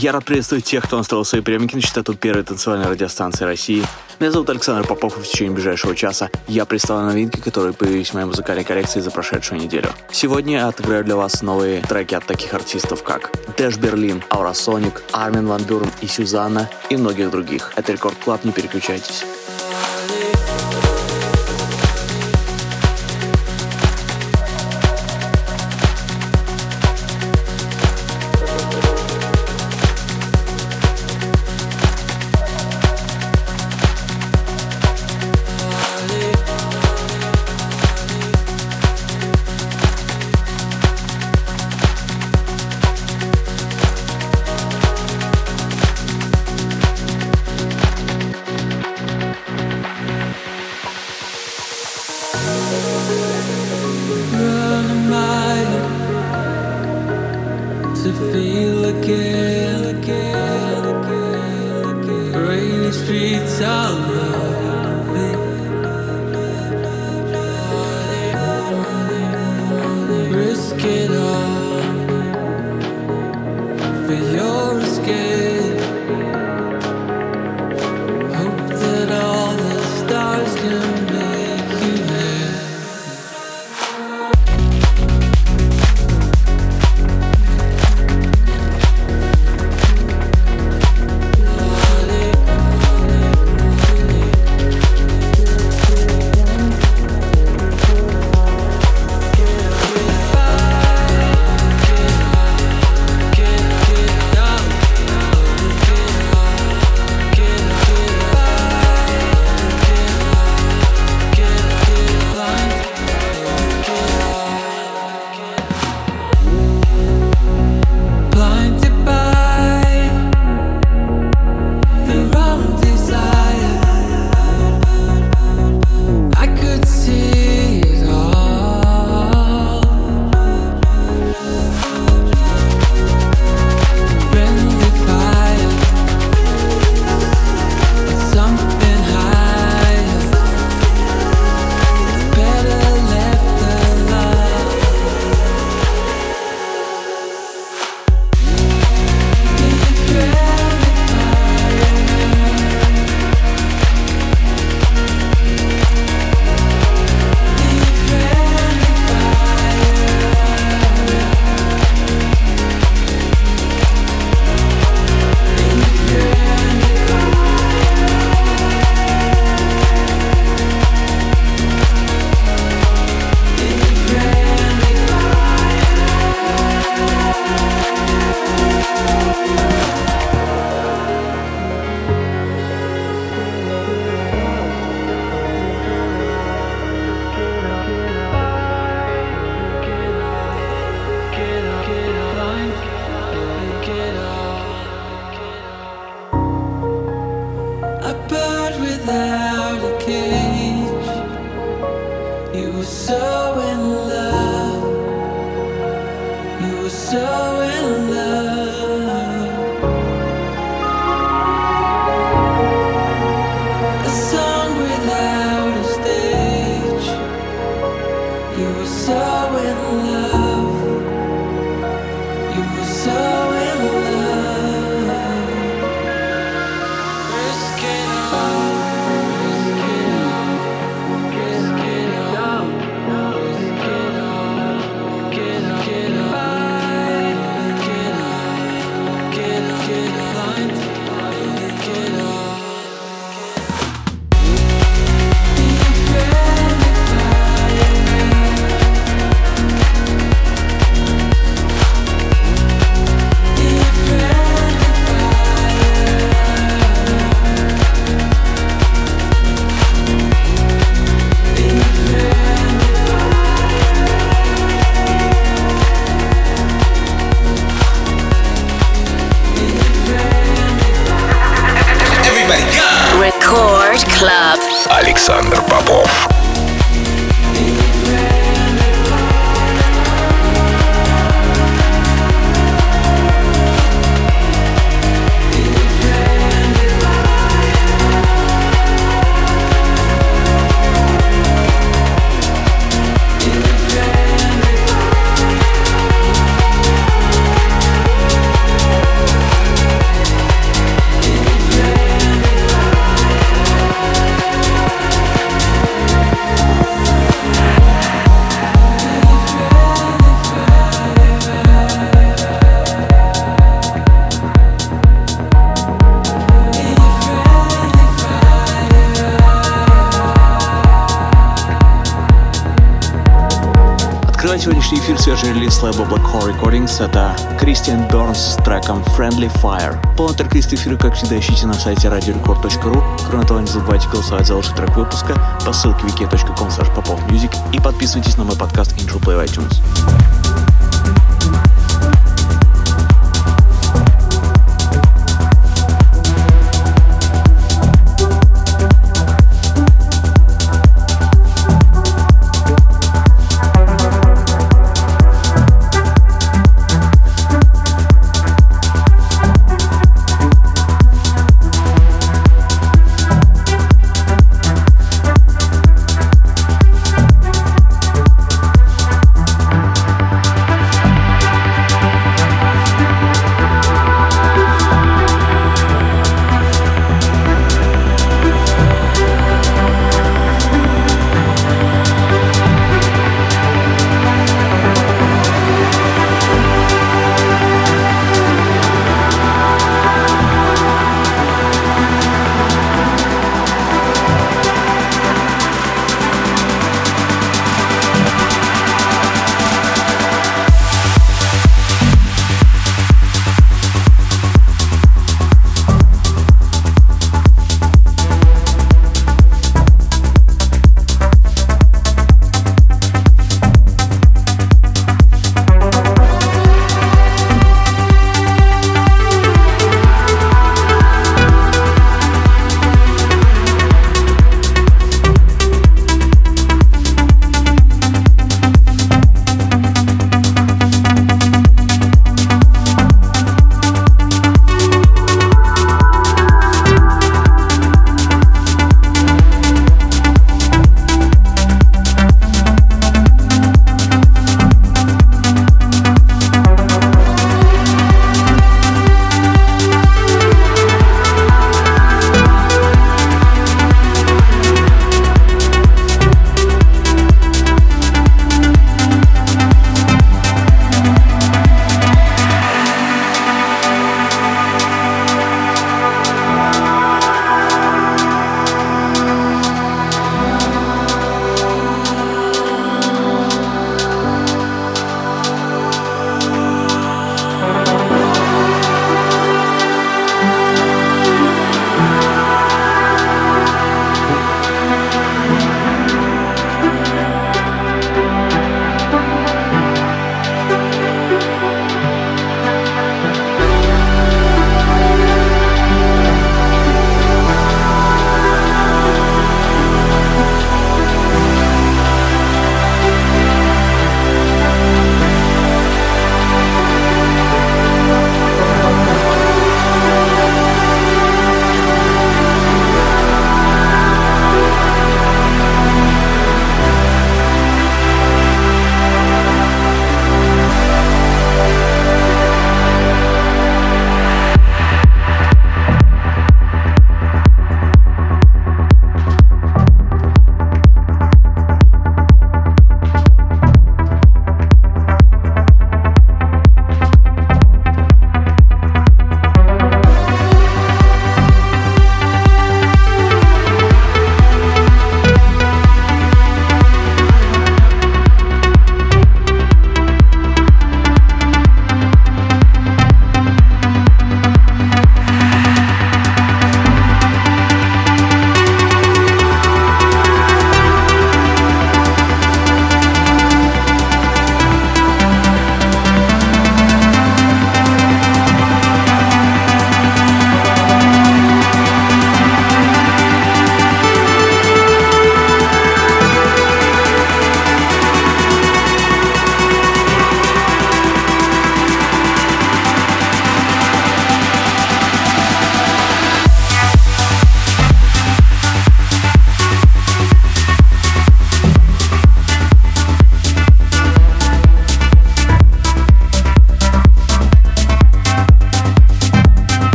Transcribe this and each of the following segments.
Я рад приветствовать тех, кто настроил свои приемники на частоту первой танцевальной радиостанции России. Меня зовут Александр Попов, и в течение ближайшего часа я представлю новинки, которые появились в моей музыкальной коллекции за прошедшую неделю. Сегодня я отыграю для вас новые треки от таких артистов, как Dash Berlin, Aurosonic, Armin van Buuren и Susana и многих других. Это Record Club, не переключайтесь. so in love. Александр Попов. Открывает сегодняшний эфир свежий релиз лейбла Black Hole Recordings. Это Кристиан Бернс с треком Friendly Fire. Полный трек-лист эфира, как всегда, ищите на сайте radiorecord.ru. Кроме того, не забывайте голосовать за лучший трек выпуска по ссылке wiki.com popofmusic и подписывайтесь на мой подкаст Intro Play iTunes.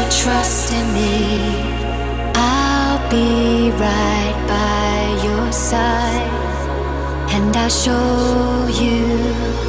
your trust in me. I'll be right by your side, and I'll show you.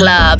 Club.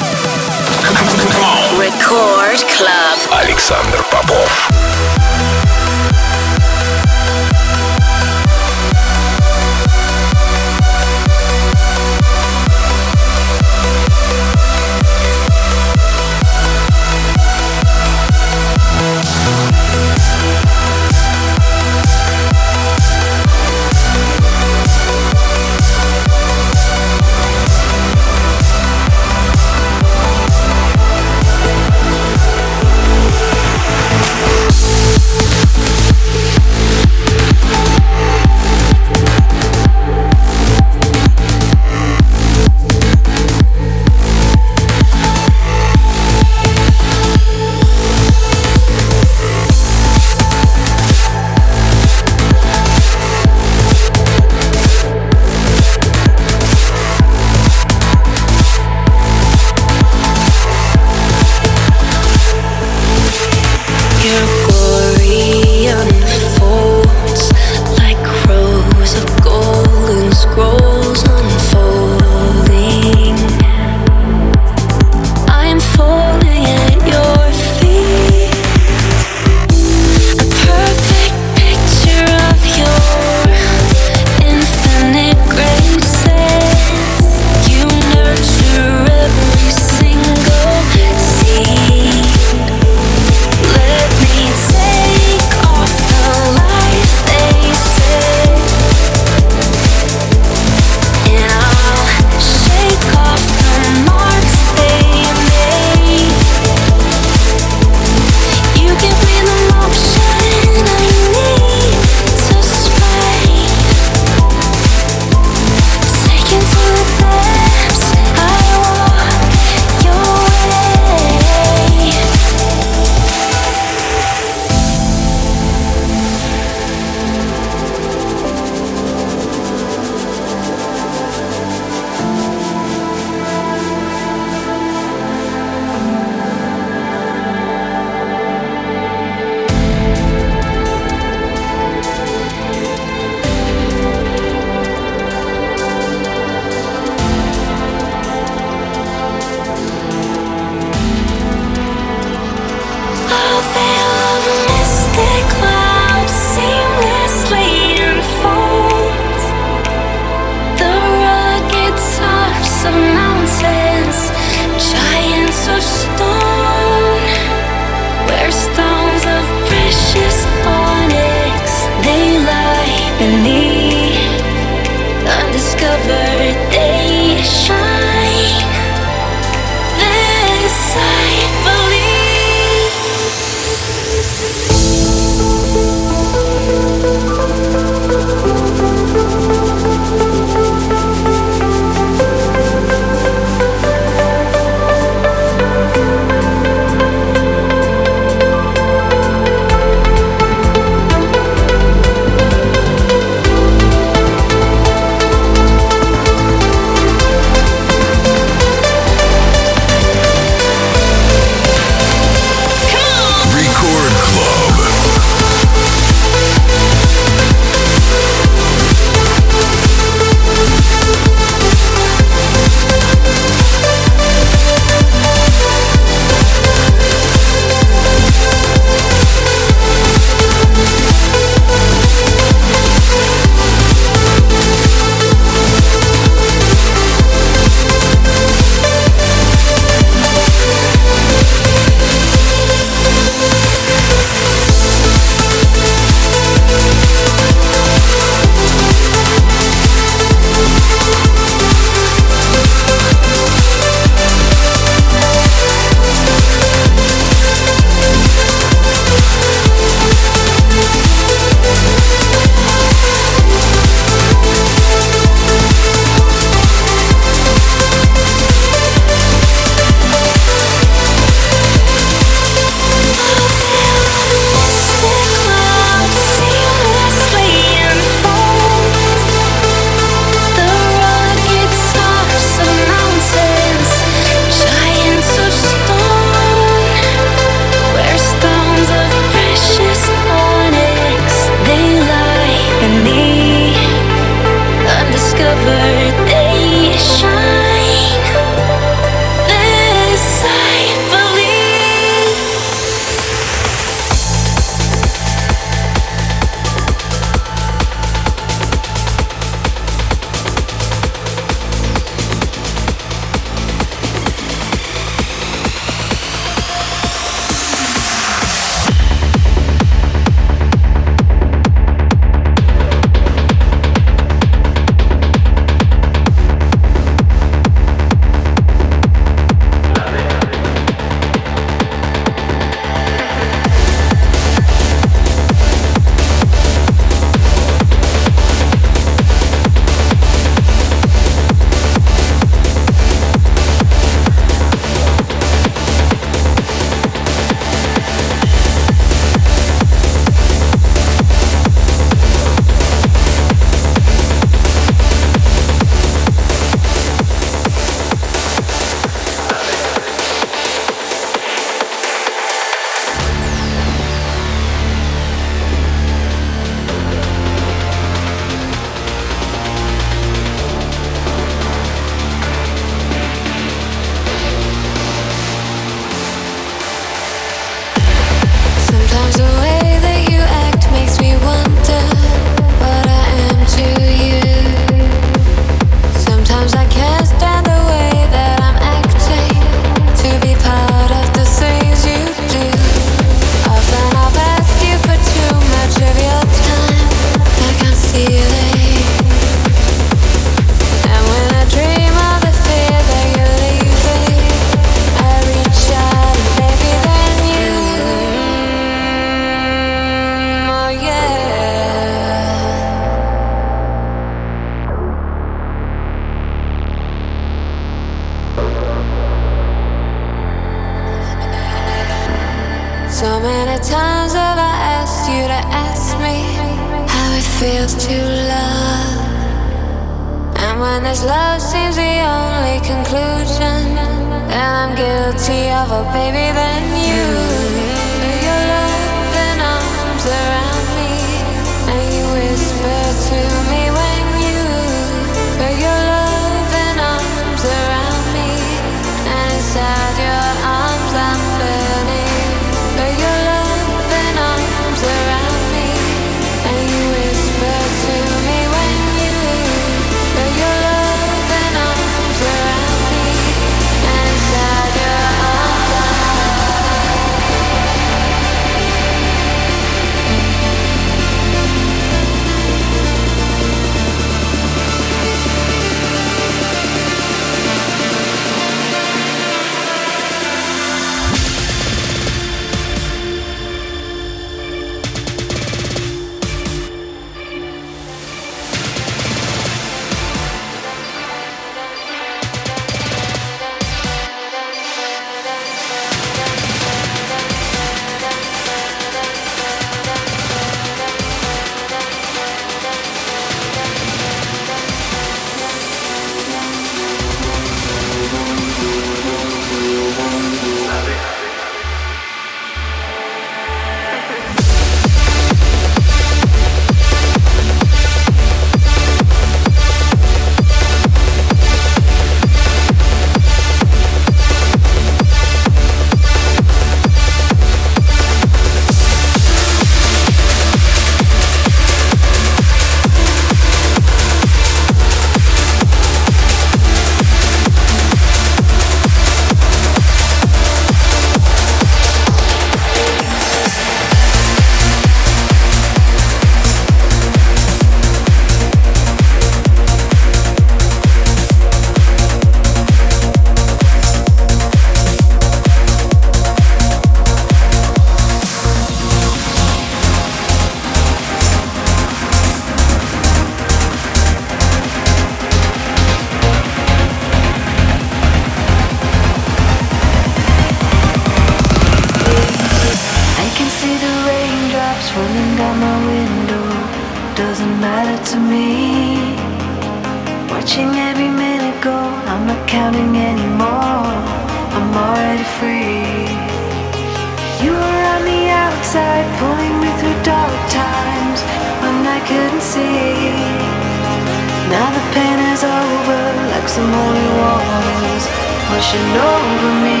walls pushing over me.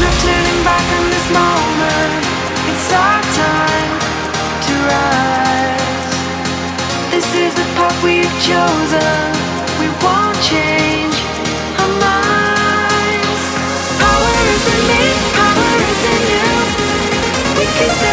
No turning back in this moment. It's our time to rise. This is the path we've chosen. We won't change our minds. Power is in me. Power is in you. We can.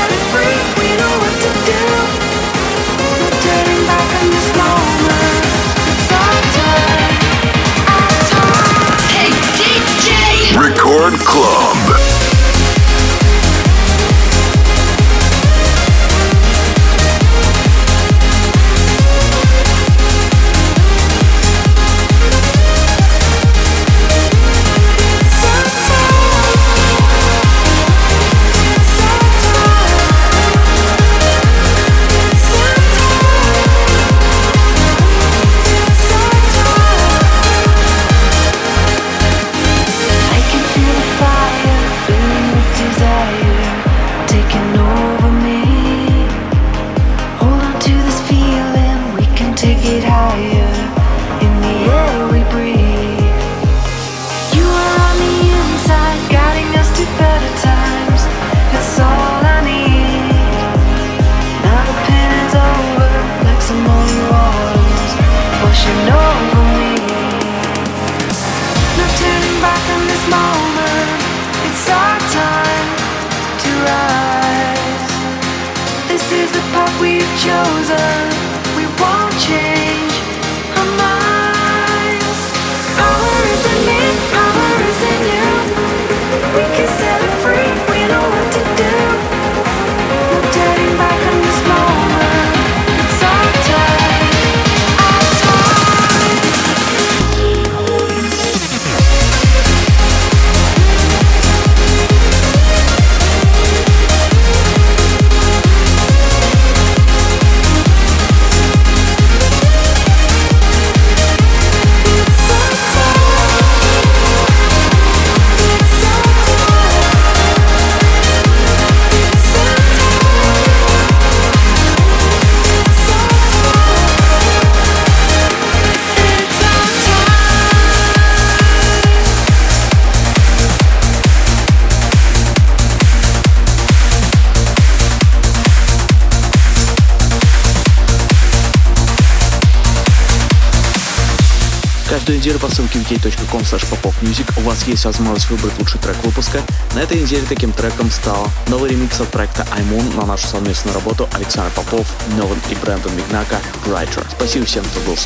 wiki.com popopmusic у вас есть возможность выбрать лучший трек выпуска. На этой неделе таким треком стал новый ремикс от проекта iMoon на нашу совместную работу Александр Попов, Нован и Брэндон Мигнака Writer. Спасибо всем, кто был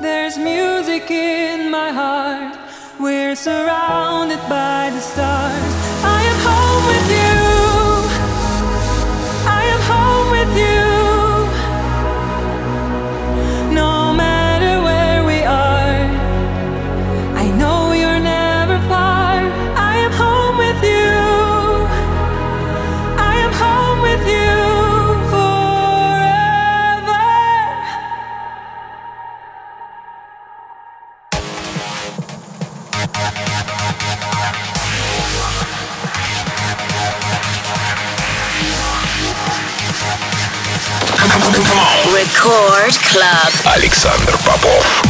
There's music in my heart. We're surrounded by the stars. I am home with you. Рекорд Клаб. Александр Попов.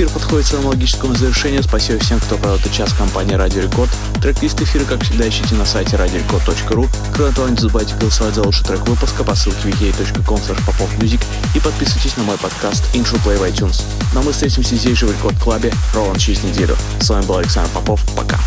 Эфир подходит к своему логическому завершению. Спасибо всем, кто провел этот час компании Радио Рекорд. Трек-лист эфира, как всегда, ищите на сайте radiorecord.ru. Кроме того, не забывайте голосовать за лучший трек выпуска по ссылке wiki.com popofmusic и подписывайтесь на мой подкаст Intro Play в iTunes. Но мы встретимся здесь же в Рекорд Клабе ровно через неделю. С вами был Александр Попов. Пока.